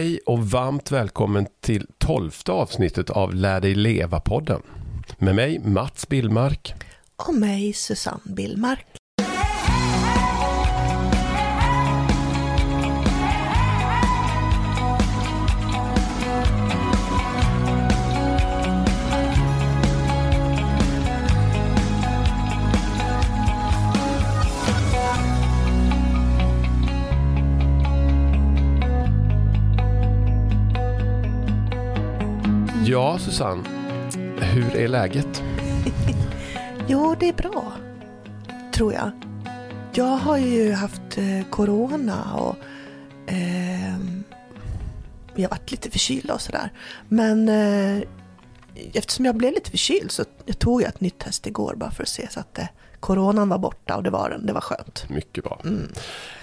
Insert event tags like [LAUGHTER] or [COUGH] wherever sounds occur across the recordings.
Hej och varmt välkommen till tolfte avsnittet av Lär dig leva-podden. Med mig Mats Billmark. Och mig Susanne Billmark. Ja, Susanne. Hur är läget? [LAUGHS] Jo, det är bra. Tror jag. Jag har ju haft eh, corona och eh, jag har varit lite förkyld och sådär. Men eh, eftersom jag blev lite förkyld så jag tog jag ett nytt test igår bara för att se så att eh, coronan var borta och det var den. Det var skönt. Mycket bra.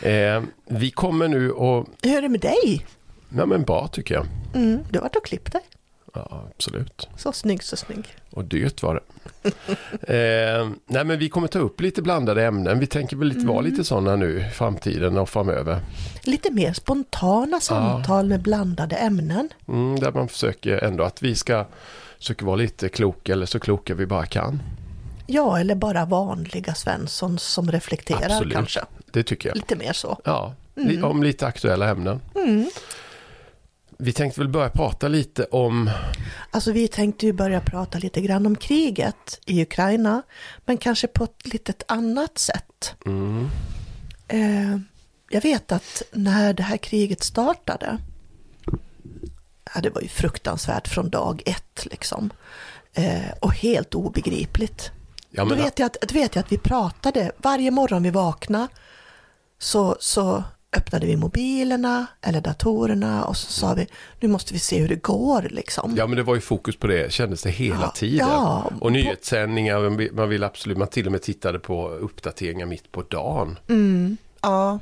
Eh, vi kommer nu och... Hur är det med dig? Ja, men bra tycker jag. Mm, du har varit och klippt dig. Ja, absolut. Så snygg, så snygg. Och dyrt var det. [LAUGHS] eh, nej, men vi kommer ta upp lite blandade ämnen. Vi tänker väl lite, vara lite sådana nu i framtiden och framöver. Lite mer spontana samtal med blandade ämnen. Mm, där man försöker ändå att vi ska försöka vara lite kloka eller så kloka vi bara kan. Ja, eller bara vanliga Svensson som reflekterar Absolut. kanske. Det tycker jag. Lite mer så. Ja, li- om lite aktuella ämnen. Vi tänkte väl börja prata lite om, Alltså vi tänkte ju börja prata lite grann om kriget i Ukraina, men kanske på ett litet annat sätt. mm, Eh, jag vet att när det här kriget startade, ja, det var ju fruktansvärt från dag ett liksom, eh, och helt obegripligt. ja Då men, vet, jag att, då vet jag att vi pratade, varje morgon vi vaknade så, så öppnade vi mobilerna eller datorerna och så sa vi, nu måste vi se hur det går liksom. ja men det var ju fokus på det, kändes det hela Ja, tiden. ja. och nyhetssändningar, man vill- absolut, man till och med tittade på uppdateringar mitt på dagen. Mm, ja.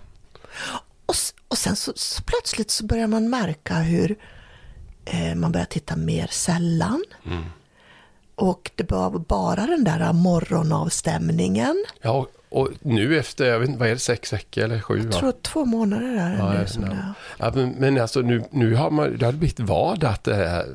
Och, och sen så, så plötsligt så börjar man märka hur eh, man börjar titta mer sällan. Och det var bara den där morgonavstämningen. Ja, och nu efter, jag vet inte, vad är det, sex veckor eller sju? Jag va? tror två månader är det Ja, nu som det är. Ja, men, men alltså nu, nu har man, det har blivit vardag att det är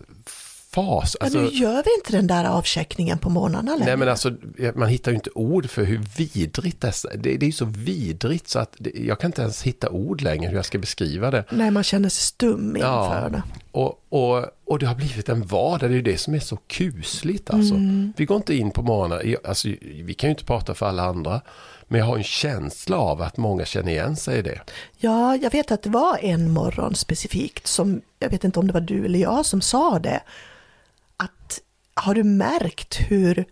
fas. Men Alltså, nu gör vi inte den där avcheckningen på morgnarna längre. nej men alltså, man hittar ju inte ord för hur vidrigt dessa, det, det är ju så vidrigt så att det, jag kan inte ens hitta ord längre hur jag ska beskriva det. Nej, man känner sig stum inför Ja, det. och, och, och det har blivit en vardag, det är ju det som är så kusligt alltså. Mm. Vi går inte in på morgonen, alltså, vi kan ju inte prata för alla andra, men jag har en känsla av att många känner igen sig i det. Ja, jag vet att det var en morgon specifikt som, jag vet inte om det var du eller jag som sa det, att har du märkt hur,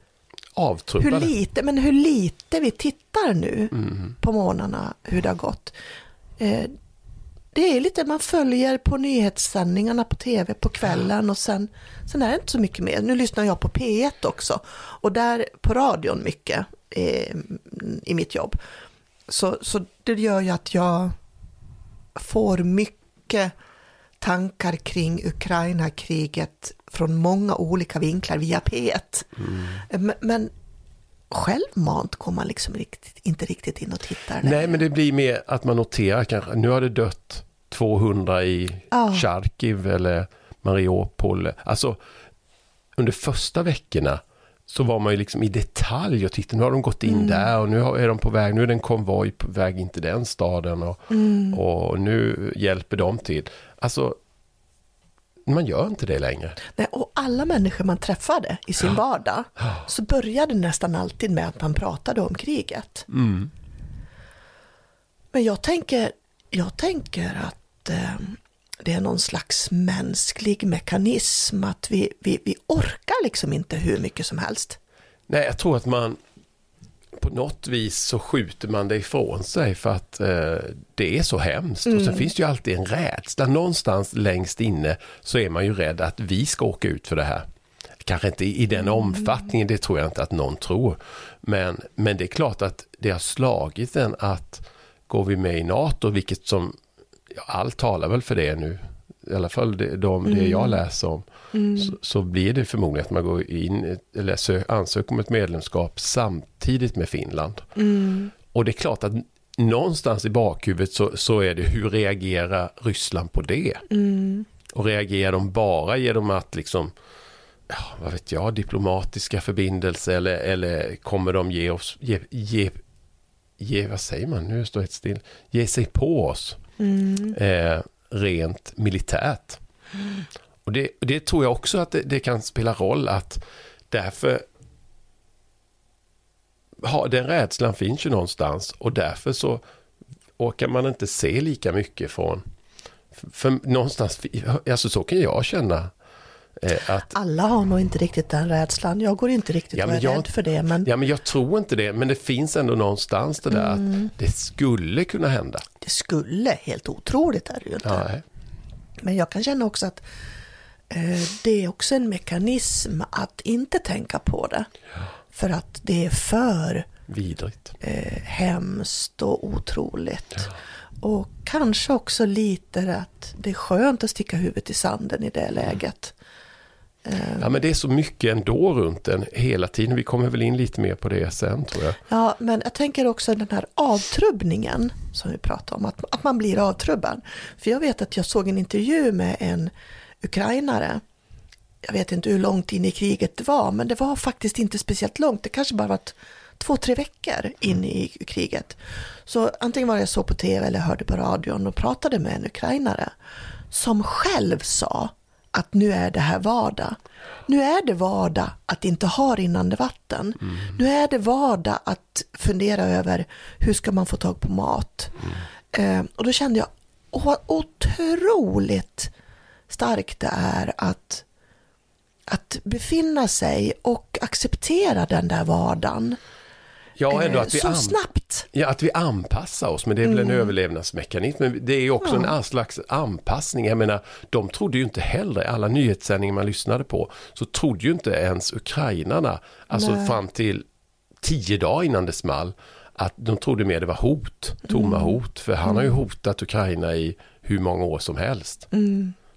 hur lite, men hur lite vi tittar nu Mm. på morgnarna, hur det har gått. Eh, det är lite, man följer på nyhetssändningarna på tv på kvällen och sen, sen är det inte så mycket mer. Nu lyssnar jag på P1 också och där på radion mycket eh, i mitt jobb. Så, så det gör ju att jag får mycket tankar kring Ukraina-kriget från många olika vinklar via P1. Men, men självmant går man liksom riktigt, inte riktigt in och tittar. Nej, men det blir mer att man noterar kanske, nu har det dött 200 i Ja. Charkiv eller Mariupol. Alltså, under första veckorna så var man ju liksom i detalj och tittade, nu har de gått in där och nu är de på väg, nu är det en konvoj på väg in till den staden och, och nu hjälper de till. Alltså, man gör inte det längre. Nej, och alla människor man träffade i sin vardag så började nästan alltid med att man pratade om kriget. Mm. Men jag tänker, jag tänker att eh, det är någon slags mänsklig mekanism att vi, vi, vi orkar liksom inte hur mycket som helst. Nej, jag tror att man på något vis så skjuter man det ifrån sig för att eh, det är så hemskt. Och sen finns det ju alltid en rädsla. Någonstans längst inne så är man ju rädd att vi ska åka ut för det här. Kanske inte i den omfattningen, det tror jag inte att någon tror. Men, men det är klart att det har slagit en att går vi med i NATO, vilket som ja, allt talar väl för det nu, i alla fall det, de, det jag läser om, så, så blir det förmodligen att man går in eller sö, ansöker om ett medlemskap samtidigt med Finland. Och det är klart att någonstans i bakhuvudet så, så är det hur reagerar Ryssland på det? Mm. Och reagerar de bara genom att liksom, ja, vad vet jag, diplomatiska förbindelser eller, eller kommer de ge oss, ge, ge, ge, vad säger man, nu står jag still, ge sig på oss Mm. eh, rent militärt. Och det, det tror jag också att det, det kan spela roll att därför ha, den rädslan finns ju någonstans och därför så orkar man inte se lika mycket från för, för någonstans, alltså så kan jag känna eh, att Alla har nog inte riktigt den rädslan. Jag går inte riktigt Ja, och är jag- rädd för det. Men Ja, men jag tror inte det. Men det finns ändå någonstans det där Mm. att det skulle kunna hända. det skulle, helt otroligt är det ju inte. Nej. Men jag kan känna också att det är också en mekanism att inte tänka på det. För att det är för vidrigt. eh, hemskt och otroligt. Och kanske också lite att det är skönt att sticka huvudet i sanden i det läget. Ja, men det är så mycket ändå runt den hela tiden. Vi kommer väl in lite mer på det sen tror jag. Ja, men jag tänker också den här avtrubbningen som vi pratar om, att, att man blir avtrubbad. För jag vet att jag såg en intervju med en ukrainare. Jag vet inte hur långt in i kriget det var, men det var faktiskt inte speciellt långt. Det kanske bara var ett, två, tre veckor in i kriget. Så antingen var det jag såg på tv eller hörde på radion och pratade med en ukrainare som själv sa att nu är det här vardag. Nu är det vardag att inte ha rinnande vatten. Nu är det vardag att fundera över hur ska man få tag på mat. Eh, och då kände jag åh, otroligt starkt det är att, att befinna sig och acceptera den där vardagen. Ja, ändå eh, att vi, så snabbt. ja, att vi anpassar oss. Men det är väl en överlevnadsmekanism. Men det är också en all slags anpassning. Jag menar, de trodde ju inte heller, alla nyhetssändningar man lyssnade på, så trodde ju inte ens ukrainarna, alltså Nej. fram till tio dagar innan det small, att de trodde mer det var hot, tomma hot. För han har ju hotat Ukraina i hur många år som helst.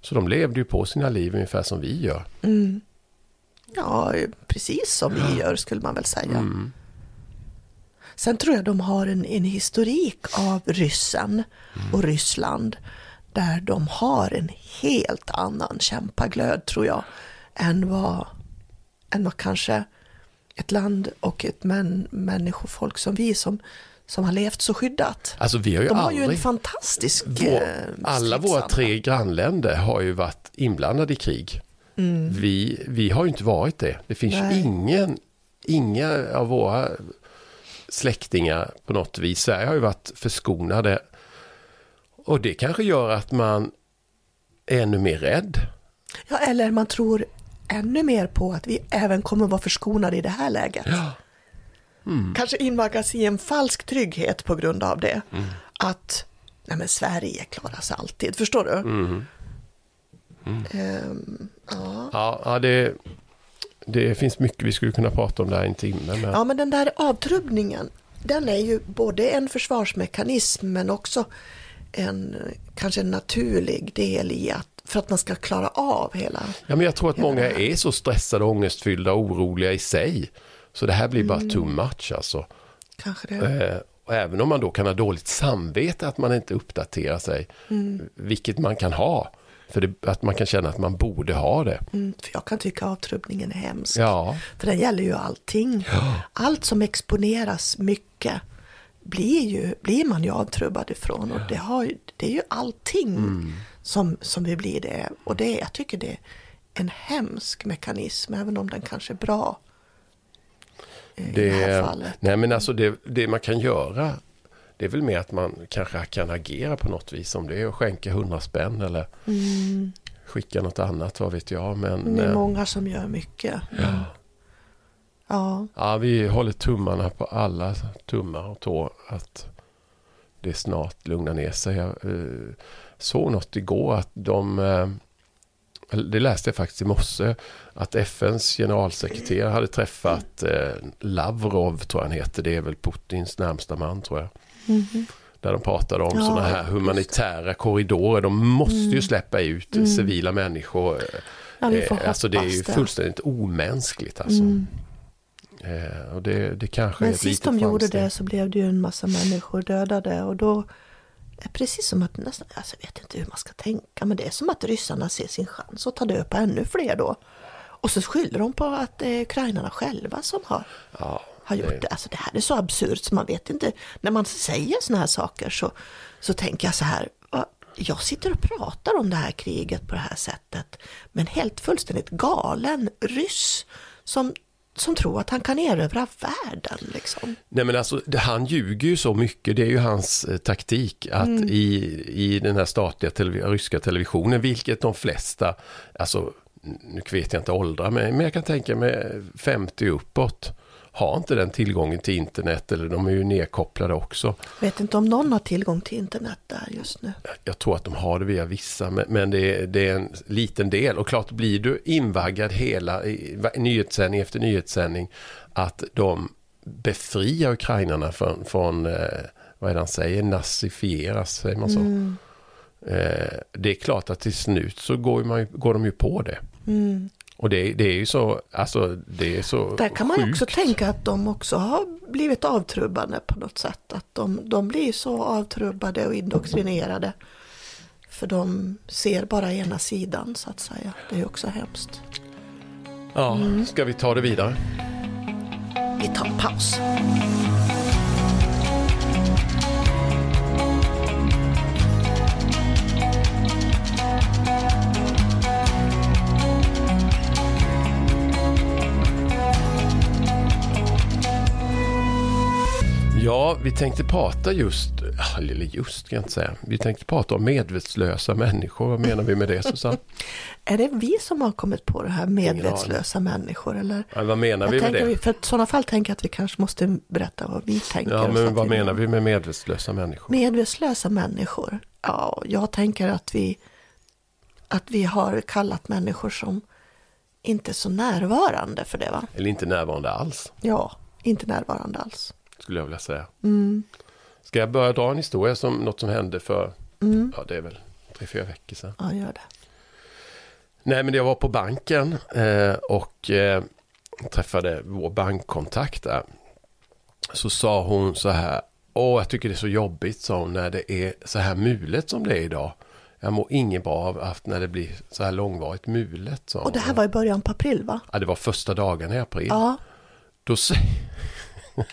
Så de levde ju på sina liv ungefär som vi gör. Ja, precis som vi gör skulle man väl säga. Sen tror jag de har en, en historik av ryssen och Ryssland där de har en helt annan kämpaglöd tror jag än vad, än vad kanske ett land och ett män, människofolk som vi som, som har levt så skyddat. Alltså vi har ju De har aldrig... ju en fantastisk Vår, eh, alla våra tre grannländer har ju varit inblandade i krig. Vi, vi har ju inte varit det. Det finns Nej. ingen, inga av våra släktingar på något vis. Sverige har ju varit förskonade. Och det kanske gör att man är ännu mer rädd. Ja, eller man tror ännu mer på att vi även kommer vara förskonade i det här läget. Kanske invaggas i en falsk trygghet på grund av det. Att nej men Sverige klarar sig alltid, förstår du? Ehm, ja. Ja, ja det, det finns mycket vi skulle kunna prata om där i en timme. Men, ja, men den där avtrubbningen, den är ju både en försvarsmekanism men också en kanske en naturlig del i att för att man ska klara av hela Ja, men jag tror att många är så stressade, ångestfyllda och oroliga i sig. Så det här blir bara too much alltså. kanske det. Eh, och även om man då kan ha dåligt samvete att man inte uppdaterar sig, vilket man kan ha. För det, att man kan känna att man borde ha det. Mm, för jag kan tycka avtrubbningen är hemsk. Ja, För den gäller ju allting. Allt som exponeras mycket blir, ju, blir man ju avtrubbad ifrån. Och det, har, det är ju allting Mm. som, som vi blir det. Och det, jag tycker det är en hemsk mekanism, även om den kanske är bra. I det här fallet. nej men alltså det, det man kan göra, det är väl mer att man kanske kan agera på något vis. Om det är att skänka hundra spänn eller skicka något annat, vad vet jag. Men, Mm. Det är eh, många som gör mycket. ja. Ja, Ja, vi håller tummarna på alla tummar och tår att det snart lugnar ner sig. Jag eh, såg något igår att de, eh, det läste jag faktiskt i morse, att FNs generalsekreterare hade träffat eh, Lavrov, tror jag han heter, det är väl Putins närmsta man tror jag. Där de pratade om Ja, sådana här humanitära korridorer. De måste ju släppa ut civila människor. Ja, Eh, alltså det är ju hoppas det. fullständigt omänskligt alltså. Mm. Eh, och det, det kanske är Men sist de gjorde det så blev det ju en massa människor dödade och då är precis som att nästan, alltså jag vet inte hur man ska tänka, men det är som att ryssarna ser sin chans att ta död på ännu fler då. Och så skyller de på att det är ukrainarna själva som har, Ja, har gjort det. Alltså det här är så absurt så man vet inte, när man säger såna här saker så, så tänker jag så här, "Va, jag sitter och pratar om det här kriget på det här sättet, men helt fullständigt galen ryss som, som tror att han kan erövra världen liksom. Nej men alltså, han ljuger ju så mycket, det är ju hans eh, taktik att Mm. i, i den här statliga televi- ryska televisionen, vilket de flesta, alltså nu vet jag inte åldrar, men, men jag kan tänka mig 50 uppåt, har inte den tillgången till internet eller de är ju nedkopplade också. Vet inte om någon har tillgång till internet där just nu. Jag tror att de har det via vissa, men, men det, är, det är en liten del. Och klart blir du invaggad hela nyhetssändning efter nyhetssändning att de befriar ukrainarna från, från eh, vad är det han säger, nazifieras, säger man så. Mm. Eh, det är klart att till slut så går, man, går de ju på det. Mm. Och det, det är ju så, alltså det är så Där kan man ju också sjukt. tänka att de också har blivit avtrubbade på något sätt. Att de, de blir så avtrubbade och indoktrinerade. För de ser bara ena sidan så att säga. Det är ju också hemskt. Ja, Mm. ska vi ta det vidare? Vi tar en paus. Vi tänkte prata just, eller just kan jag inte säga, vi tänkte prata om medvetslösa människor. Vad menar vi med det Susanne? [LAUGHS] Är det vi som har kommit på det här medvetslösa människor? Eller? Ja, vad menar Jag vi med det? vi- för i sådana fall tänker jag att vi kanske måste berätta vad vi tänker. Ja, men vad menar vi med medvetslösa människor? Medvetslösa människor. Ja, jag tänker att vi, att vi har kallat människor som inte är så närvarande för det va? Eller inte närvarande alls, Ja, inte närvarande alls. Skulle jag vilja säga. Mm. Ska jag börja dra en historia som något som hände för, Mm. ja det är väl tre, fyra veckor sedan. Ja, gör det. Nej, men jag var på banken eh, och eh, träffade vår bankkontakt där. Så sa hon så här, åh jag tycker det är så jobbigt sa hon, när det är så här mulet som det är idag. Jag mår inget bra av att när det blir så här långvarigt mulet. Sa Och det här var i början på april va? ja, det var första dagen i april. Ja, Då, säger... [LAUGHS]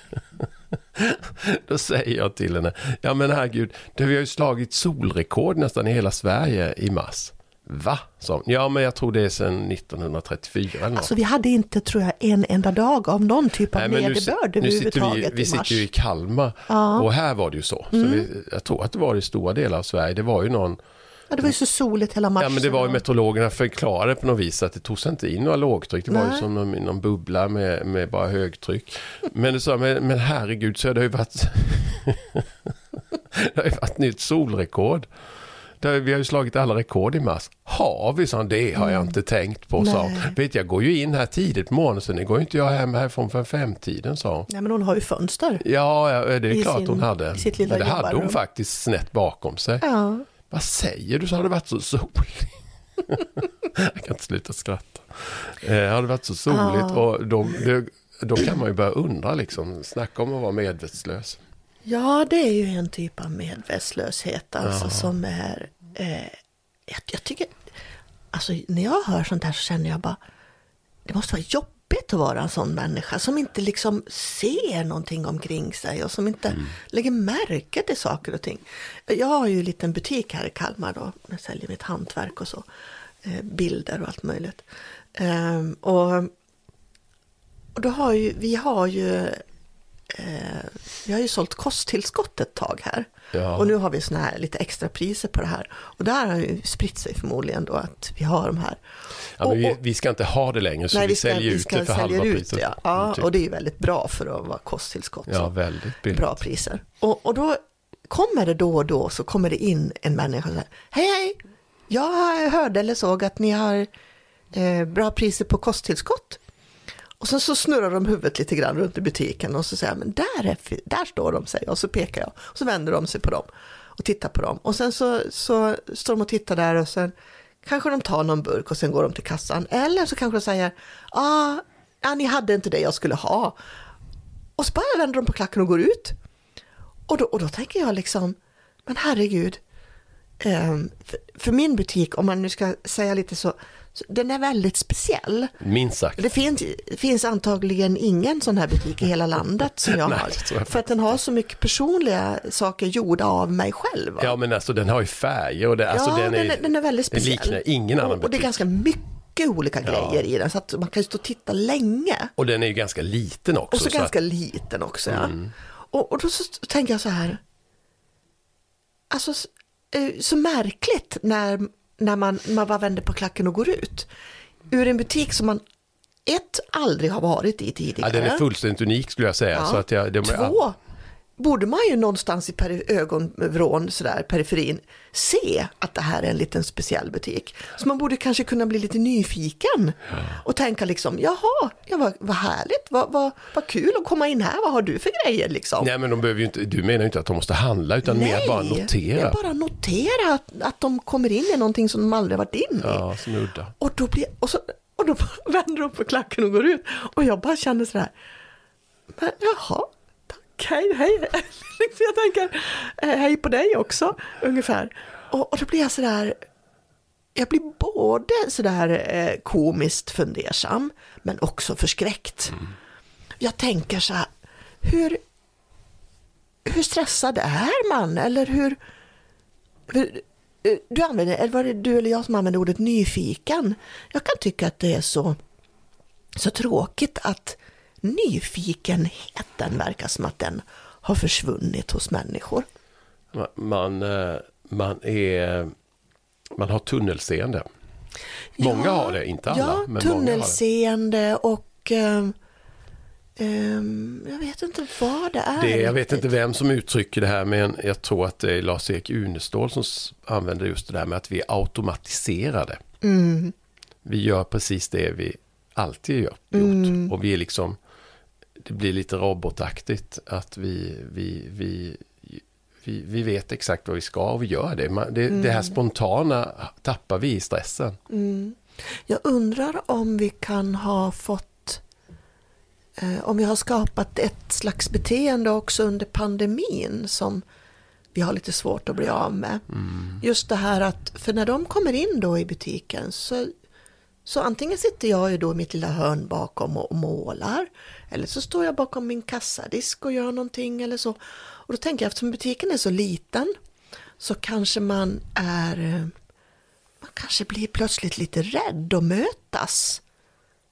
[LAUGHS] Då säger jag till henne, ja men herregud, det vi har ju slagit solrekord nästan i hela Sverige i mars. Va? hon. Ja men jag tror det är sedan 1934 eller något. alltså vi hade inte tror jag en enda dag av någon typ av Nej, men nu, nederbörd nu sitter vi, överhuvudtaget vi sitter ju i Kalmar Ja. Mm. och här var det ju så. så vi, jag tror att det var i stora delar av Sverige. Det var ju någon, Ja, det var ju så soligt hela mars. ja men det var ju meteorologerna förklarade på något vis att det tog sig inte in några lågtryck. Det var ju Nej. som någon, någon bubbla med, med bara högtryck. Men du sa, men, men herregud så har det ju varit, [LAUGHS] det har ju varit nytt solrekord. Där vi har ju slagit alla rekord i mars. Har vi? sa. Det har jag inte tänkt på, sa. Mm. Nej. Vet jag går ju in här tidigt på morgonen, sen går ju inte jag hem härifrån för femtiden, sa hon. Nej men hon har ju fönster. Ja, det är I klart sin- hon hade. i sitt lilla Men det hade hon faktiskt snett bakom sig. Ja. Vad säger du så har det varit så soligt? [LAUGHS] jag kan inte sluta skratta. Eh, har det varit så soligt Ja. och då, då kan man ju börja undra liksom, snacka om att vara medvetslös. Ja, det är ju en typ av medvetslöshet alltså som är... Eh, jag, jag tycker... Alltså när jag hör sånt här så känner jag bara... Det måste vara jobbigt att vara en sån människa som inte liksom ser någonting omkring sig och som inte lägger märke till saker och ting. Jag har ju en liten butik här i Kalmar då. Jag säljer mitt hantverk och så. Eh, bilder och allt möjligt. Ehm, och, och då har ju, vi har ju eh, vi har ju sålt kosttillskott ett tag här. Ja. Och nu har vi såna här lite extra priser på det här. Och där har ju spritt sig förmodligen då att vi har de här. Ja, vi, Och- och- vi ska inte ha det längre så Nej, vi, vi ska, säljer vi ut det för halva ut priset. Ja. ja, Typ. och det är ju väldigt bra för att vara kosttillskott. ja, väldigt billigt. Bra priser. Och, och då kommer det då och då så kommer det in en människa och säger Hej hej, jag hörde eller såg att ni har eh, bra priser på kosttillskott. Och sen så snurrar de huvudet lite grann runt i butiken och så säger jag, men där, är, där står de sig och så pekar jag. Och så vänder de sig på dem och tittar på dem. Och sen så, så står de och tittar där och sen kanske de tar någon burk och sen går de till kassan. Eller så kanske de säger, ja, ah, ja, ni hade inte det jag skulle ha. Och så bara vänder de på klacken och går ut. Och då, och då tänker jag liksom, men herregud, ehm, för, min butik, om man nu ska säga lite så den är väldigt speciell. Minst sagt. Det finns, finns antagligen ingen sån här butik i hela landet som jag [LAUGHS] Nej, har. jag för att den har så mycket personliga saker gjorda av mig själv. va? Ja men alltså den har ju färger och det, alltså, ja, den, är, den, är väldigt den speciell. liknar ingen annan och, och det är butik. ganska mycket olika grejer i den, så att man kan ju stå och titta länge. Och den är ju ganska liten också. Och så så ganska att, liten också. Ja. Mm. Och, och då så tänker jag så här, alltså eh, så märkligt när, när man, man bara vänder på klacken och går ut. Ur en butik som man ett, aldrig har varit i ja, tidigare. den är fullständigt unik skulle jag säga. Ja. Så att jag, de, Två, borde man ju någonstans i ögonvrån, sådär, periferin, se att det här är en liten speciell butik. Så man borde kanske kunna bli lite nyfiken och tänka liksom, jaha, ja, vad, vad härligt, vad, vad, vad kul att komma in här, vad har du för grejer liksom? Nej men de behöver ju inte, du menar ju inte att de måste handla utan mer bara notera. jag bara notera att, att de kommer in i någonting som de aldrig varit in i. Ja, som är udda. Och då, blir, och, så, och då [LAUGHS] vänder de på klacken och går ut. Och jag bara kände sådär, men jaha, tack, hej, hej. [LAUGHS] Jag tänker, eh, hej på dig också, ungefär. Och, och då blir jag sådär, jag blir både sådär eh, komiskt fundersam, men också förskräckt. Jag tänker så här, hur, hur stressad är man? Eller hur, hur eh, du använder, eller var det du eller jag som använder ordet nyfiken? Jag kan tycka att det är så, så tråkigt att nyfikenheten verkar som att den har försvunnit hos människor. Man, man, eh, man, är, man har tunnelseende. Många Ja, har det, inte alla. Ja, men många har det. tunnelseende och ehm, ehm, jag vet inte vad det är. Det, jag vet inte vem som uttrycker det här men jag tror att det är Lars-Erik Unestål som använder just det där med att vi är automatiserade. Mm. Vi gör precis det vi alltid gjort. Mm. Och vi är liksom, det blir lite robotaktigt att vi, vi, vi, vi, vi vet exakt vad vi ska och vi gör det. Man, det, det här spontana tappar vi i stressen. Mm. Jag undrar om vi kan ha fått, eh, om vi har skapat ett slags beteende också under pandemin som vi har lite svårt att bli av med. Just det här att, för när de kommer in då i butiken så, så antingen sitter jag ju då i mitt lilla hörn bakom och, målar eller så står jag bakom min kassadisk och gör någonting eller så. Och då tänker jag eftersom butiken är så liten så kanske man är eh, man kanske blir plötsligt lite rädd att mötas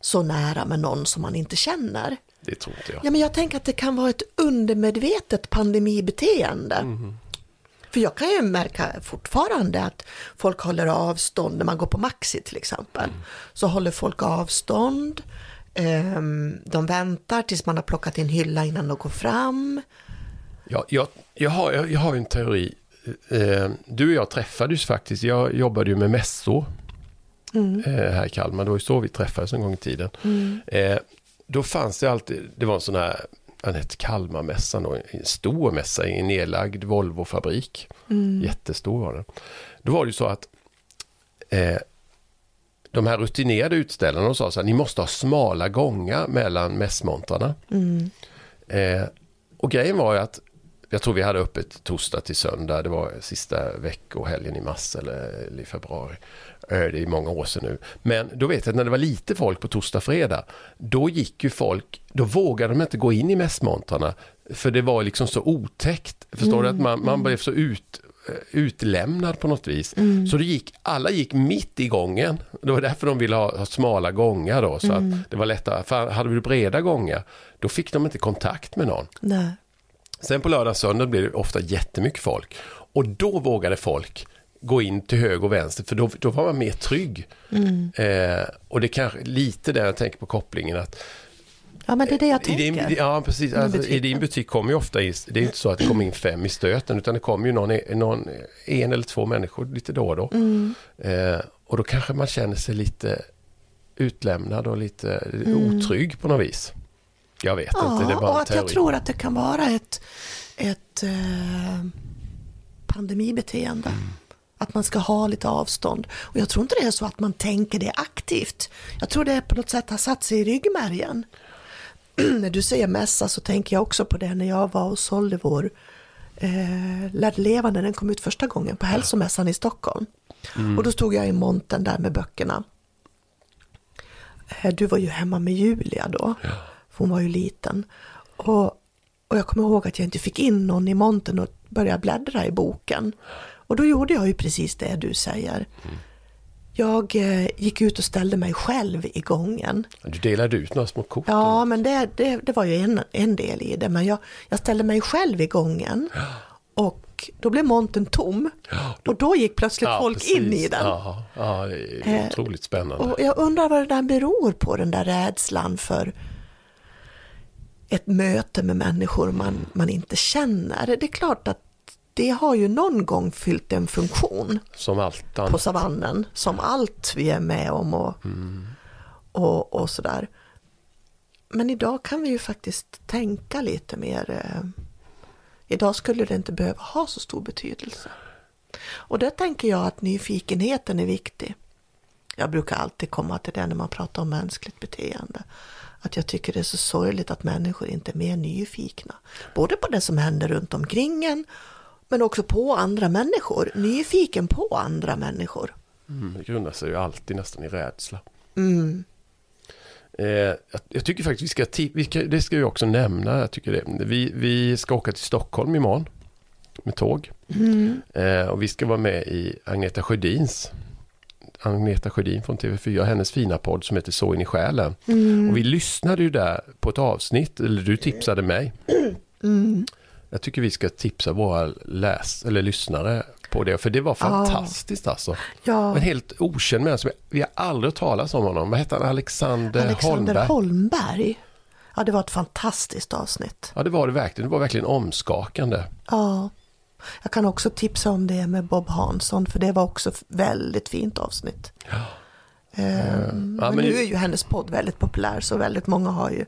så nära med någon som man inte känner. Det tror inte jag. Ja, men jag tänker att det kan vara ett undermedvetet pandemibeteende. För jag kan ju märka fortfarande att folk håller avstånd när man går på Maxi till exempel. Så håller folk avstånd. ehm, De väntar tills man har plockat in hylla innan de går fram. Jag, jag, jag, har, jag, har en teori. Eh, du och jag träffades faktiskt. Jag jobbade ju med mässor eh, här i Kalmar. Det var ju så vi träffades en gång i tiden. Eh, då fanns det alltid, det var en sån här, den hette Kalmarmässan då, en stor mässa i en nedlagd Volvo-fabrik. Jättestor var den. Då var det ju så att eh, de här rutinerade utställarna sa så här, ni måste ha smala gångar mellan mässmontrarna. Eh, och grejen var ju att jag tror vi hade öppet torsdag till söndag. Det var sista veckohelgen i mars eller, i februari. Eh, Det är många år sedan nu. Men då vet jag att när det var lite folk på torsdag, fredag. Då gick ju folk, då vågade de inte gå in i mässmontrarna. För det var liksom så otäckt. Förstår du? Att man, man blev så ut, eh, utlämnad på något vis. Så det gick, alla gick mitt i gången. Det var därför de ville ha, ha smala gångar då. Så att det var lättare. För hade vi breda gångar, då fick de inte kontakt med någon. Nej. Sen på lördag och söndag blir det ofta jättemycket folk. Och då vågade folk gå in till höger och vänster för då, då var man mer trygg. Eh, och det kanske lite där jag tänker på kopplingen att Ja, men det är det jag i din, tänker. ja, precis, alltså, i din butik kommer ju ofta in, det är inte så att det kommer in fem i stöten utan det kommer ju någon, någon en eller två människor lite då och då. Mm. Eh, och då kanske man känner sig lite utlämnad och lite otrygg på något vis. Jag vet inte, det är Ja, bara och att jag teori. tror att det kan vara ett, ett eh, pandemibeteende. Mm. Att man ska ha lite avstånd. Och jag tror inte det är så att man tänker det aktivt. Jag tror det på något sätt har satt sig i ryggmärgen. [CLEARS THROAT] när du säger mässa så tänker jag också på det när jag var och sålde vår eh, Lärd leva när den kom ut första gången på hälsomässan i Stockholm. Mm. Och då stod jag i montern där med böckerna. Eh, du var ju hemma med Julia då, ja. För hon var ju liten. Och, och jag kommer ihåg att jag inte fick in någon i montern och började bläddra i boken. Och då gjorde jag ju precis det du säger. Mm. Jag eh, gick ut och ställde mig själv i gången. Du delade ut några små kort? Ja, men det, det, det var ju en, en del i det. Men jag, jag ställde mig själv i gången. Och då blev monten tom. Och då gick plötsligt ja, folk precis. in i den. Ja, ja det är eh, otroligt spännande. Och jag undrar vad det där beror på, den där rädslan för ett möte med människor man, man inte känner. Det är klart att det har ju någon gång fyllt en funktion. Som allt annat. På savannen. Som allt vi är med om och, mm. och, och sådär. Men idag kan vi ju faktiskt tänka lite mer. Eh, idag skulle det inte behöva ha så stor betydelse. Och där tänker jag att nyfikenheten är viktig. Jag brukar alltid komma till det när man pratar om mänskligt beteende. Att jag tycker det är så sorgligt att människor inte är mer nyfikna. Både på det som händer runt omkring en men också på andra människor, nyfiken på andra människor. Mm, det grundar sig ju alltid nästan i rädsla. Mm. Eh, jag, jag, tycker faktiskt vi ska, vi ska, det ska vi också nämna, jag tycker det. Vi, vi ska åka till Stockholm imorgon med tåg. Mm. Eh, och vi ska vara med i Agneta Sjödins Agneta Sjödin från TV4, hennes fina podd som heter Så in i själen. Mm. Och vi lyssnade ju där på ett avsnitt, eller du tipsade mig. Mm. Jag tycker vi ska tipsa våra läs eller lyssnare på det. För det var fantastiskt ja. alltså. Ja. En helt okänd människa. Vi har aldrig hört talas om honom. Vad heter han? Alexander, Alexander Holmberg. Holmberg. Ja, det var ett fantastiskt avsnitt. Ja, det var det verkligen. Det var verkligen omskakande. Ja. Jag kan också tipsa om det med Bob Hansson, för det var också väldigt fint avsnitt. Ja. Um, ja, men, men nu är ju hennes podd väldigt populär, så väldigt många har ju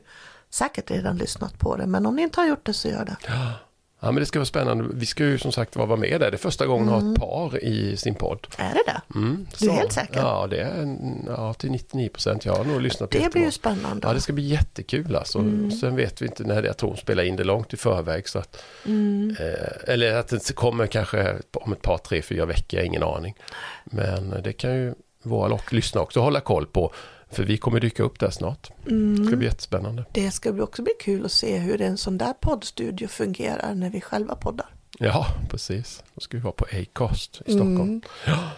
säkert redan lyssnat på det. Men om ni inte har gjort det så gör det. Ja. Ja, men det ska vara spännande. Vi ska ju som sagt vara med där. Det är första gången mm. har ett par i sin podd. Är det det? Mm, du är helt säker? Ja, det är ja, till 99 procent. Jag har nog lyssnat på Det blir ju spännande. Ja, det ska bli jättekul alltså. Mm. Sen vet vi inte när det. Jag tror hon spelar in det långt i förväg. Så att, mm. eh, eller att det kommer kanske om ett par, tre, fyra veckor. Ingen aning. Men det kan ju våra lyssnare också hålla koll på. För vi kommer dyka upp där snart. Mm. Det ska bli jättespännande. Det ska också bli kul att se hur en sån där poddstudio fungerar när vi själva poddar. Ja, precis. Då ska vi vara på Acast i Stockholm. Mm. Ja.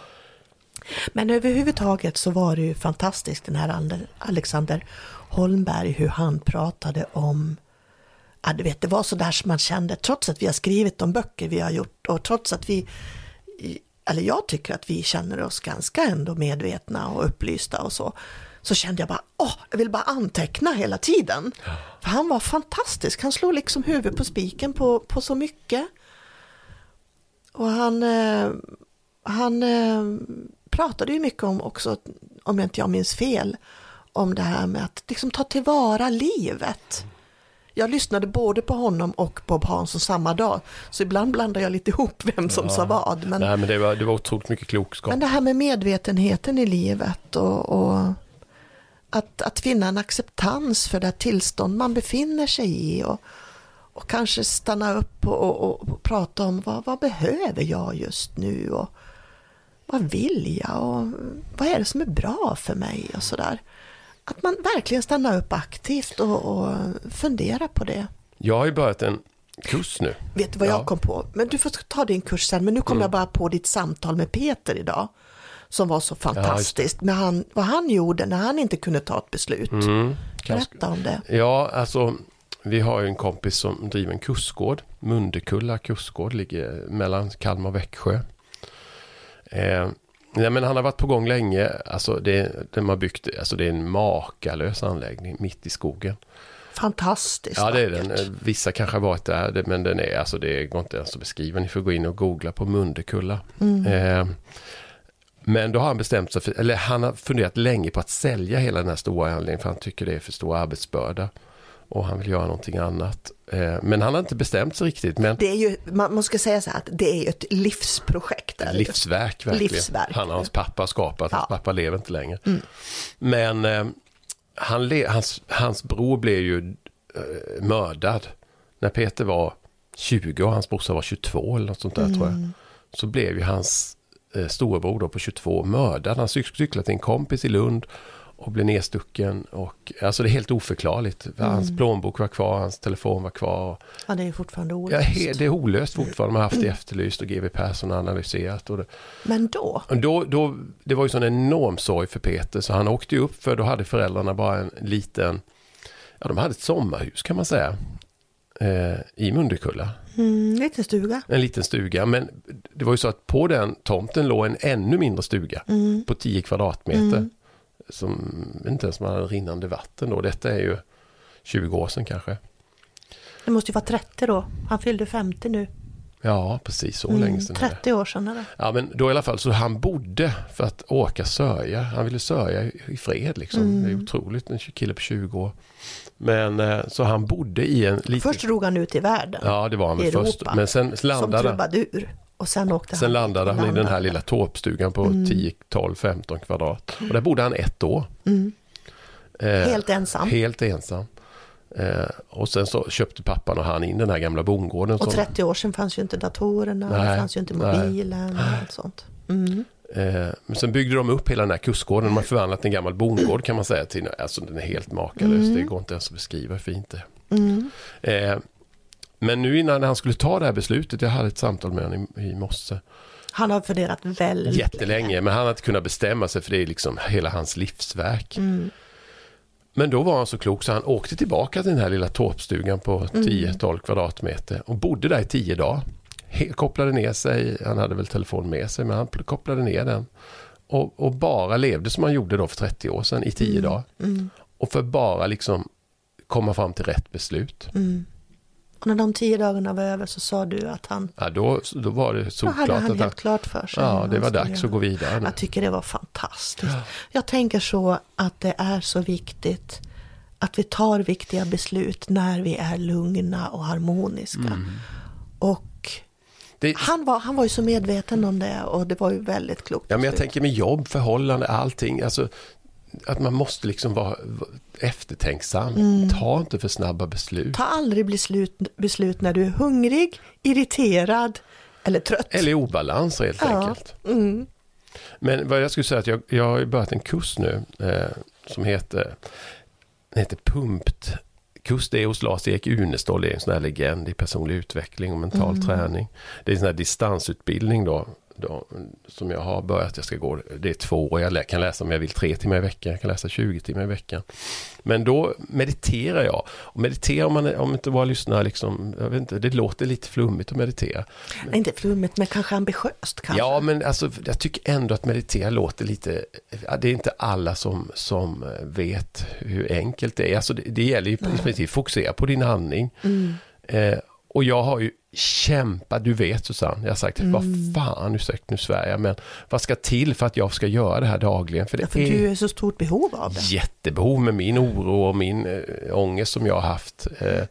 Men överhuvudtaget så var det ju fantastiskt den här Alexander Holmberg hur han pratade om Ja, du vet, det var så där som man kände, trots att vi har skrivit de böcker vi har gjort och trots att vi, eller jag tycker att vi känner oss ganska ändå medvetna och upplysta och så, så kände jag bara, åh, jag vill bara anteckna hela tiden. För han var fantastisk, han slog liksom huvudet på spiken på, på så mycket. Och han, eh, han eh, pratade ju mycket om också, om jag inte jag minns fel, om det här med att liksom ta tillvara livet. Jag lyssnade både på honom och Bob Hansson samma dag, så ibland blandar jag lite ihop vem som ja. sa vad. Men, Nej, men det, var, det var otroligt mycket klokskap. Men det här med medvetenheten i livet och, och att, att finna en acceptans för det tillstånd man befinner sig i och, och kanske stanna upp och, och, och prata om vad, vad, behöver jag just nu och vad vill jag och vad är det som är bra för mig och sådär. Att man verkligen stannar upp aktivt och, och funderar på det. Jag har ju börjat en kurs nu. Vet du vad jag kom på? Men du får ta din kurs sen, men nu kommer mm. jag bara på ditt samtal med Peter idag som var så fantastiskt. Ja, med han, vad han gjorde när han inte kunde ta ett beslut. Mm, Berätta om det. Ja, alltså vi har ju en kompis som driver en kursgård. Mundekulla kursgård ligger mellan Kalmar och Växjö. Eh, nej, men han har varit på gång länge. Alltså det, de har byggt, alltså det är en makalös anläggning mitt i skogen. Fantastiskt Ja, det är den. Vissa kanske har varit där, men den är, alltså det går inte ens att beskriva. Ni får gå in och googla på Mundekulla. Mm. Eh, men då har han bestämt sig för, eller han har funderat länge på att sälja hela den här stora anläggningen för han tycker det är för stor arbetsbörda. Och han vill göra någonting annat. Eh, men han har inte bestämt sig riktigt. Men Det är ju, man måste säga så här att det är ju ett livsprojekt. ju. livsverk verkligen. Livsverk. Han och hans pappa har skapat. Hans Ja. pappa lever inte längre. Men eh, han hans, hans bror blev ju eh, mördad när Peter var 20 och hans brorsa var 22 eller något sånt där tror jag. Så blev ju hans eh, storebror då på 22 mördad. Han cyk- cyklade till en kompis i Lund och blev nedstucken. Och, alltså det är helt oförklarligt. Hans plånbok var kvar, hans telefon var kvar. Ja, det är fortfarande Ja, olöst. he- det är olöst fortfarande. Man har haft det efterlyst och GW Persson har analyserat. Och det, Men då, då, då, det var ju sån enorm sorg för Peter så han åkte ju upp för då hade föräldrarna bara en liten, ja de hade ett sommarhus kan man säga. Eh, I Mundekulla, mm, liten stuga. en liten stuga. Men det var ju så att på den tomten låg en ännu mindre stuga Mm. på 10 kvadratmeter. Som inte ens man hade rinnande vatten då. Detta är ju 20 år sedan kanske. Det måste ju vara 30 då. Han fyllde 50 nu. Ja, precis så Mm, länge sedan. är det. 30 år sedan är det. Ja men då i alla fall så han bodde för att åka sörja. Han ville sörja i fred liksom. Det är otroligt, en kille på 20 år. Men eh, så han bodde i en liten... Först drog han ut i världen Ja det var han väl först. Men sen som landade, trubadur. Och sen åkte sen han landade han i den här lilla torpstugan på 10, 12, 15 kvadrat. Och där bodde han ett år. Mm. Eh, Helt ensam. Helt ensam. Eh, och sen så köpte pappan och han in den här gamla bondgården. Och som- 30 år sedan fanns ju inte datorerna, det Nej, fanns ju inte nej. mobilen och allt sånt. Mm. Eh, men sen byggde de upp hela den här kustgården. De har förvandlat en gammal bondgård kan man säga till. Alltså den är helt makalös. Det går inte ens att beskriva hur fint det är. Mm. Eh, men nu innan han skulle ta det här beslutet. Jag hade ett samtal med honom i, i morse. Han har funderat väldigt Jättelänge. Men han hade inte kunnat bestämma sig för det är liksom hela hans livsverk. Mm. Men då var han så klok så han åkte tillbaka till den här lilla torpstugan på 10-12 kvadratmeter och bodde där i 10 dagar. Kopplade ner sig, han hade väl telefon med sig men han pl- kopplade ner den. Och, och bara levde som han gjorde då för 30 år sedan i 10 dagar. Mm. Och för bara liksom komma fram till rätt beslut. Mm. Och när de tio dagarna var över så sa du att han, Ja, då, då var det då hade solklart han han, helt klart för sig. ja, det var dags att gå vidare. nu. Jag tycker det var fantastiskt. Jag tänker så att det är så viktigt att vi tar viktiga beslut när vi är lugna och harmoniska. Mm. Och Det, han var, han var ju så medveten om det och det var ju väldigt klokt. Ja, men jag tänker med jobb, förhållande, allting. Alltså, att man måste liksom vara eftertänksam. Ta inte för snabba beslut. Ta aldrig beslut, beslut när du är hungrig, irriterad eller trött. Eller i obalans helt Ja. enkelt. Mm. Men vad jag skulle säga att jag, jag har börjat en kurs nu eh, som heter, heter Pumpt. Kurs det är hos Lars-Erik Unestål, det är en sån här legend i personlig utveckling och mental träning. Det är en sån här distansutbildning då, då, som jag har börjat. Jag ska gå, det är två år, jag kan läsa om jag vill tre timmar i veckan, jag kan läsa 20 timmar i veckan. Men då mediterar jag. Och mediterar om, man, om inte våra lyssnare liksom, jag vet inte, det låter lite flummigt att meditera. Nej, Inte flummigt men kanske ambitiöst kanske. Ja, men alltså, jag tycker ändå att meditera låter lite... Det är inte alla som, som vet hur enkelt det är. Alltså, det, det gäller ju i princip fokusera på din andning. Mm. Eh, och jag har ju kämpat, du vet Susanne, jag har sagt vad fan, ursäkta nu jag, men vad ska till för att jag ska göra det här dagligen? För det Ja, för är du är så stort behov av det. jättebehov med min oro och min äh, ångest som jag har haft. Eh,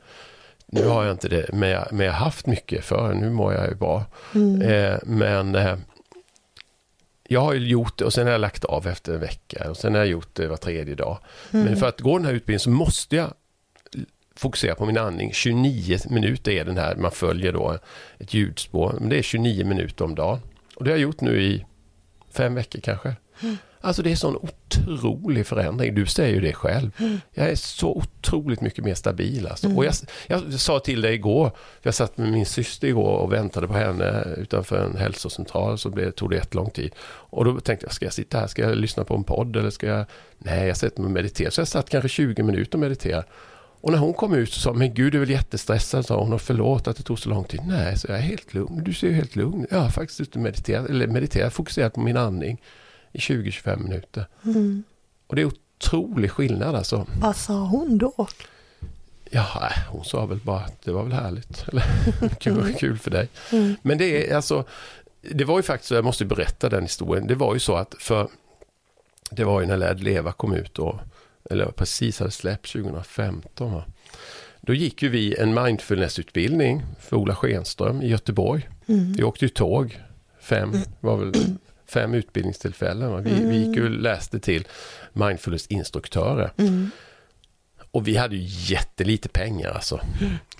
nu har jag inte det, men jag, men jag har haft mycket för nu mår jag ju bra. Mm. Eh, men eh, jag har ju gjort det och sen har jag lagt av efter en vecka och sen har jag gjort det var tredje dag. Mm. Men för att gå den här utbildningen så måste jag fokusera på min andning. 29 minuter är den här, man följer då ett ljudspår, men det är 29 minuter om dagen. Och det har jag gjort nu i fem veckor kanske. Alltså det är sån otrolig förändring. Du säger ju det själv. Jag är så otroligt mycket mer stabil. Alltså. Och jag, jag sa till dig igår, för jag satt med min syster igår och väntade på henne utanför en hälsocentral, så det tog det ett lång tid. Och då tänkte jag, ska jag sitta här, ska jag lyssna på en podd eller ska jag... Nej, jag sätter mig och mediterar. Så jag satt kanske 20 minuter och mediterade. Och när hon kom ut så sa men gud du är väl jättestressad, sa hon och förlåt att det tog så lång tid. Nej, så jag är helt lugn. Du ser ju helt lugn. Jag har faktiskt inte mediterat, eller mediterat, fokuserat på min andning i 20-25 minuter. Mm. Och det är otrolig skillnad alltså. Vad sa hon då? Ja, nej, hon sa väl bara att det var väl härligt. [LAUGHS] Eller kul, kul för dig. Mm. Men det är alltså, det var ju faktiskt jag måste berätta den historien. Det var ju så att för, det var ju när Lärd Leva kom ut då, eller precis hade släppt 2015 va. Då gick ju vi en mindfulnessutbildning för Ola Schenström i Göteborg. Mm. Vi åkte ju tåg, fem, var väl [CLEARS THROAT] fem utbildningstillfällen. va? Vi, vi gick ju och läste till mindfulness-instruktörer. Mm. Och vi hade ju jättelite pengar alltså.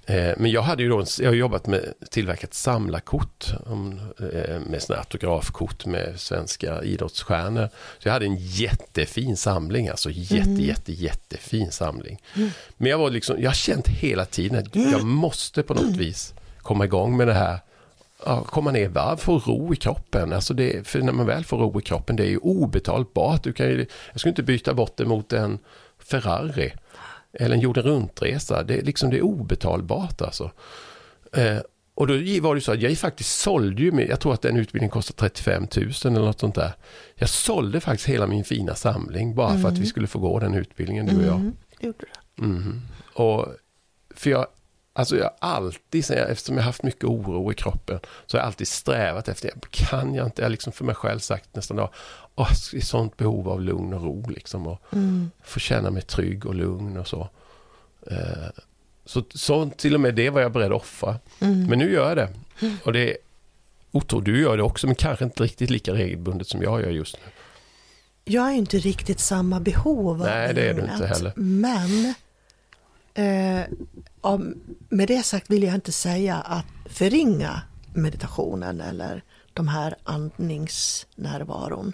Eh, Men jag hade ju då, jag har jobbat med tillverkat samlarkort eh, med här autografkort med svenska idrottsstjärnor. Så jag hade en jättefin samling, alltså jätte, jätte, jättefin samling. Men jag var liksom, jag har känt hela tiden att jag måste på något vis komma igång med det här komma ner i varv, få ro i kroppen. Alltså det, för när man väl får ro i kroppen, det är ju obetalbart. Du kan ju, jag skulle inte byta bort det mot en Ferrari eller en jorden runt-resa. Det, liksom, det är obetalbart alltså. Eh, och då var det så att jag faktiskt sålde ju, jag tror att den utbildningen kostade 35 000 eller något sånt där. Jag sålde faktiskt hela min fina samling bara för att vi skulle få gå den utbildningen, du och jag. Mm. Gjorde det. Mhm. Och för jag, alltså jag har alltid, eftersom jag har haft mycket oro i kroppen, så har jag alltid strävat efter, kan jag inte, jag har liksom för mig själv sagt nästan då, är i sånt behov av lugn och ro liksom och Mm. få känna mig trygg och lugn och så. Eh, så, så till och med det var jag beredd att offra. Mm. Men nu gör jag det. Och det otroligt, du gör det också, men kanske inte riktigt lika regelbundet som jag gör just nu. Jag är ju inte riktigt samma behov av Nej, det är du inte heller. Men eh, om, med det sagt vill jag inte säga att förringa meditationen eller de här andningsnärvaron.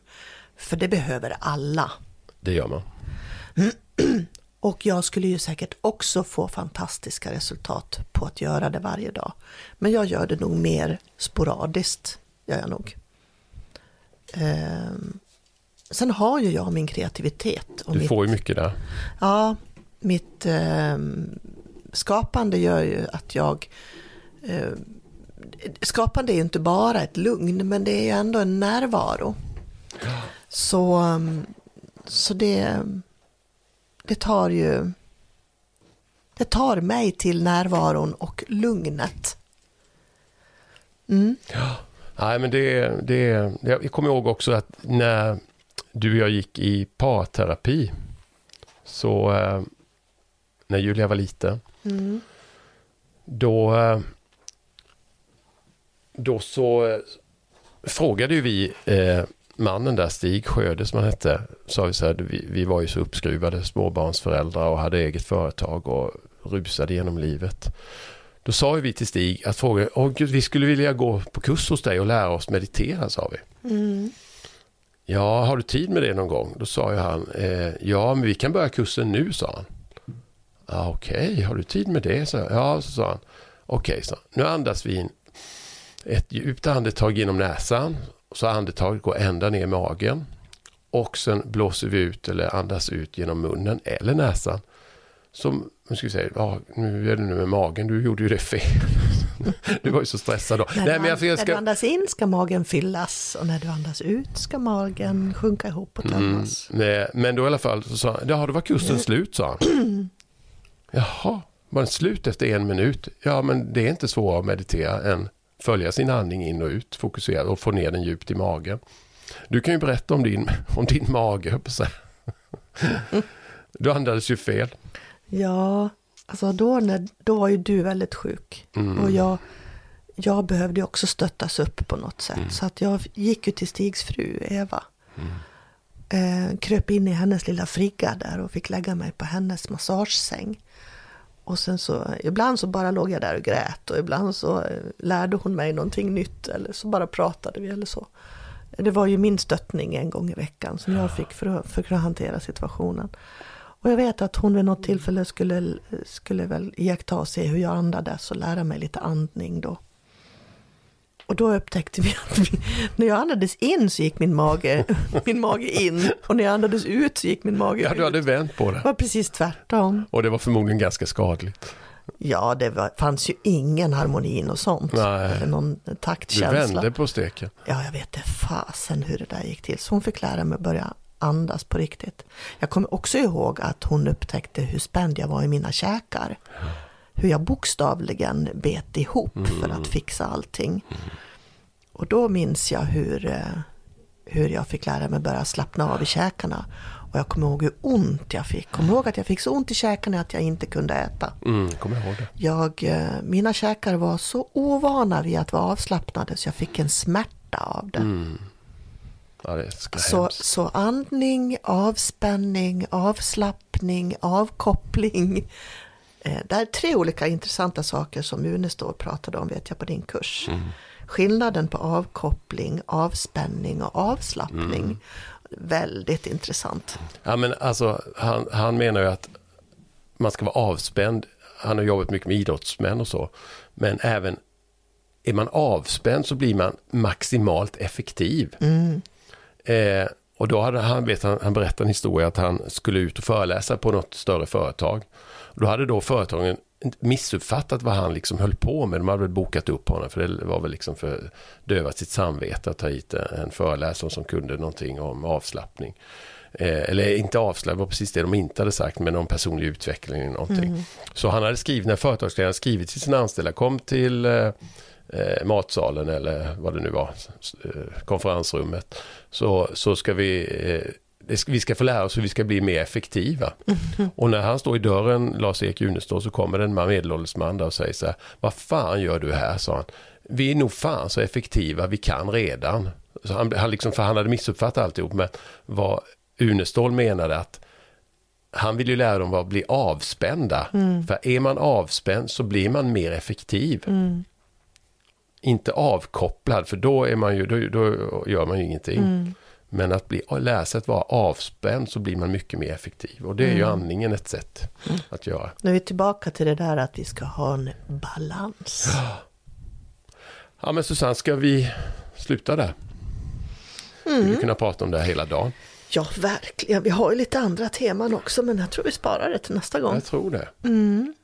För det behöver alla. Det gör man. [CLEARS THROAT] Och jag skulle ju säkert också få fantastiska resultat på att göra det varje dag. Men jag gör det nog mer sporadiskt, gör jag nog. Ehm, sen har ju jag min kreativitet. Och Du mitt, får ju mycket där. Ja, mitt ehm, skapande gör ju att jag... ehm, skapande är ju inte bara ett lugn, men det är ju ändå en närvaro. Så, ehm, så det, det tar ju... Det tar mig till närvaron och lugnet. Mm. Nej, men det, det, jag kommer ihåg också att när du och jag gick i parterapi, så eh, när Julia var liten, Mm. då, eh, då så eh, frågade ju vi eh, mannen där, Stig Sjöde som han hette, sa vi så här, vi, vi var ju så uppskruvade småbarnsföräldrar och hade eget företag och rusade genom livet. Då sa vi till Stig att fråga, Åh, Gud, vi skulle vilja gå på kurs hos dig och lära oss meditera, sa vi. Mm. Ja, har du tid med det någon gång? Då sa ju han, eh, ja men vi kan börja kursen nu, sa han. Ja, Okej, har du tid med det? Så, ja, så sa han. Okej, så nu andas vi in ett djupt andetag genom näsan. Så andetaget går ända ner i magen. Och sen blåser vi ut eller andas ut genom munnen eller näsan. Som, nu ska vi säga, ja, nu är det nu med magen, du gjorde ju det fel. [LAUGHS] du var ju så stressad då. När, Nej, du, men jag, jag när du ska, andas in ska magen fyllas och när du andas ut ska magen sjunka ihop och Mm, tömmas. nej, men då i alla fall så sa han, ja då var kursen slut sa han. [CLEARS THROAT] Jaha, var den slut efter en minut? Ja men det är inte svårare att meditera än följa sin andning in och ut, fokusera och få ner den djupt i magen. Du kan ju berätta om din, om din mage, på att säga. Du andades ju fel. Ja, alltså då, när, då var ju du väldigt sjuk. Mm. Och jag, jag behövde också stöttas upp på något sätt. Mm. Så att jag gick ju till Stigs fru, Eva. Eh, kröp in i hennes lilla frigga där och fick lägga mig på hennes massagesäng. Och sen så, ibland så bara låg jag där och grät och ibland så eh, lärde hon mig någonting nytt eller så bara pratade vi eller så. Det var ju min stöttning en gång i veckan som jag fick för att, för att kunna hantera situationen. Och jag vet att hon vid något tillfälle skulle, skulle väl iaktta och se hur jag andades och lära mig lite andning då. Och då upptäckte vi att vi, när jag andades in så gick min mage, min mage in och när jag andades ut så gick min mage Ja, ut. du hade vänt på Det det. var precis tvärtom. Och det var förmodligen ganska skadligt. Ja, det var, fanns ju ingen harmoni och sånt. Nej. Någon Du taktkänsla. vände på steken. Ja, jag vet det fasen hur det där gick till. Så hon fick lära mig att börja andas på riktigt. Jag kommer också ihåg att hon upptäckte hur spänd jag var i mina käkar. Hur jag bokstavligen bet ihop för att fixa allting. Och då minns jag hur, eh, hur jag fick lära mig börja slappna av i käkarna. Och jag kommer ihåg hur ont jag fick. Kommer ihåg att jag fick så ont i käkarna att jag inte kunde äta. Mm, kommer ihåg det. Jag, eh, mina käkar var så ovana vid att vara avslappnade så jag fick en smärta av det. Mm. Ja, det Så, så andning, avspänning, avslappning, avkoppling. Eh, det är tre olika intressanta saker som Une står och pratade om vet jag på din kurs. Mm. Skillnaden på avkoppling, avspänning och avslappning. Mm. Väldigt intressant. Ja, men alltså, han, han menar ju att man ska vara avspänd. Han har jobbat mycket med idrottsmän och så. Men även är man avspänd så blir man maximalt effektiv. Mm. Eh, och då hade han, vet han, han berättade en historia att han skulle ut och föreläsa på något större företag. Då hade då företagen missuppfattat vad han liksom höll på med. De hade väl bokat upp honom för det var väl liksom för döva sitt samvete att ta hit en föreläsare som kunde någonting om avslappning. Eh, eller inte avslappning, det var precis det de inte hade sagt, men om personlig utveckling eller någonting. Så han hade skrivit, när företagsledaren skrivit till sina anställda, kom till eh, eh, matsalen eller vad det nu var, eh, konferensrummet, så, så ska vi eh, vi ska få lära oss hur vi ska bli mer effektiva. Och när han står i dörren, Lars-Erik Junestål, så kommer en man- medelålders man där och säger så här, vad fan gör du här, sa han. Vi är nog fan så effektiva vi kan redan. Så han, han, liksom, för han hade missuppfattat alltihop, men vad Unestål menade att han vill ju lära dem att bli avspända. För är man avspänd så blir man mer effektiv. Inte avkopplad, för då, är man ju, då, då gör man ju ingenting. Men att bli, att vara avspänd så blir man mycket mer effektiv. Och det är ju andningen ett sätt att göra. Nu är vi tillbaka till det där att vi ska ha en balans. Ja men Susanne, ska vi sluta där? Vi skulle kunna prata om det här hela dagen. Ja, verkligen. Vi har ju lite andra teman också, men jag tror vi sparar det till nästa gång. Jag tror det.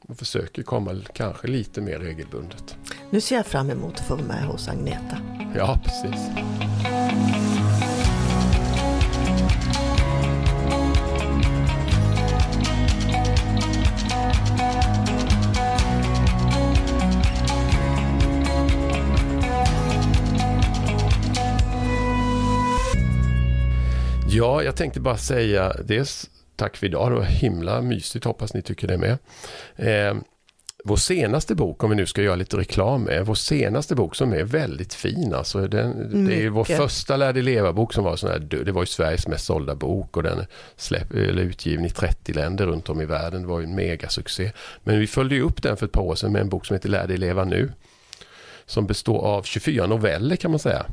Och försöker komma kanske lite mer regelbundet. Nu ser jag fram emot att få vara med hos Agneta. Ja, precis. Ja, jag tänkte bara säga dels tack för idag. Det var himla mysigt. Hoppas ni tycker det med. Eh, vår senaste bok, om vi nu ska göra lite reklam med, vår senaste bok som är väldigt fin. Alltså den, det är vår första Lär dig leva-bok som var sån här, det var ju Sveriges mest sålda bok och den släpp, utgiven i 30 länder runt om i världen. Det var ju en megasuccé. Men vi följde upp den för ett par år sedan med en bok som heter Lär dig leva nu. Som består av 24 noveller kan man säga.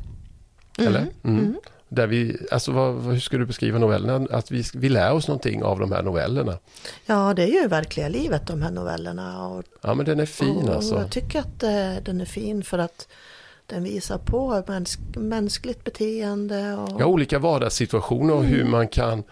Eller? Mm. Där vi, alltså vad, hur ska du beskriva novellerna? Att vi, vi lär oss någonting av de här novellerna. Ja, det är ju verkliga livet de här novellerna. Och, Ja men den är fin och alltså. Jag tycker att eh, den är fin för att den visar på mäns mänskligt beteende. Och, Ja, olika vardagssituationer och hur man kan,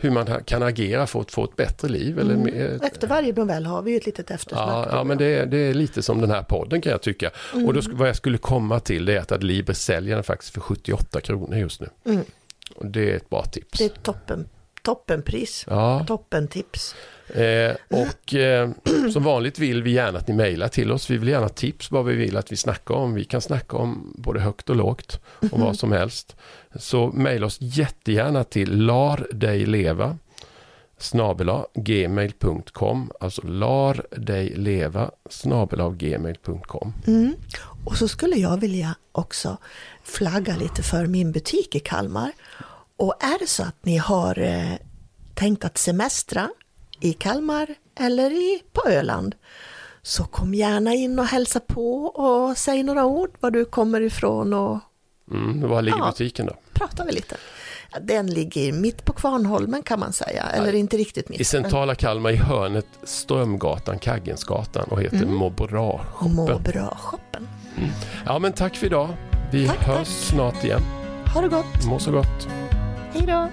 hur man kan agera för att få ett bättre liv. Eller mer, Efter varje novell har vi ju ett litet eftersnack. ja, ja, men det, är- det är lite som den här podden kan jag tycka. Och då, sk- vad jag skulle komma till det är att Adlibris säljer den faktiskt för 78 kronor just nu. Mm. Och det är ett bra tips. Det är toppen, toppenpris. Ja, Toppentips. Eh, och eh, som vanligt vill vi gärna att ni mejlar till oss. Vi vill gärna tips vad vi vill att vi snackar om. Vi kan snacka om både högt och lågt och vad som helst. Så mejla oss jättegärna till lardejleva snabela gmail.com alltså lardejleva snabela gmail.com Mm. Och så skulle jag vilja också flagga lite för min butik i Kalmar. Och är det så att ni har eh, tänkt att semestra i Kalmar eller i, på Öland så kom gärna in och hälsa på och säg några ord var du kommer ifrån och mm, Var ligger Ja. butiken då? prata vi lite. Den ligger mitt på Kvarnholmen kan man säga, eller inte riktigt mitt. I centrala Kalmar i hörnet Strömgatan, Kaggensgatan och heter Mm. Må bra-shoppen. Ja men tack för idag. Vi Tack, hörs tack. snart igen. Ha det gott, Må så gott. hej då!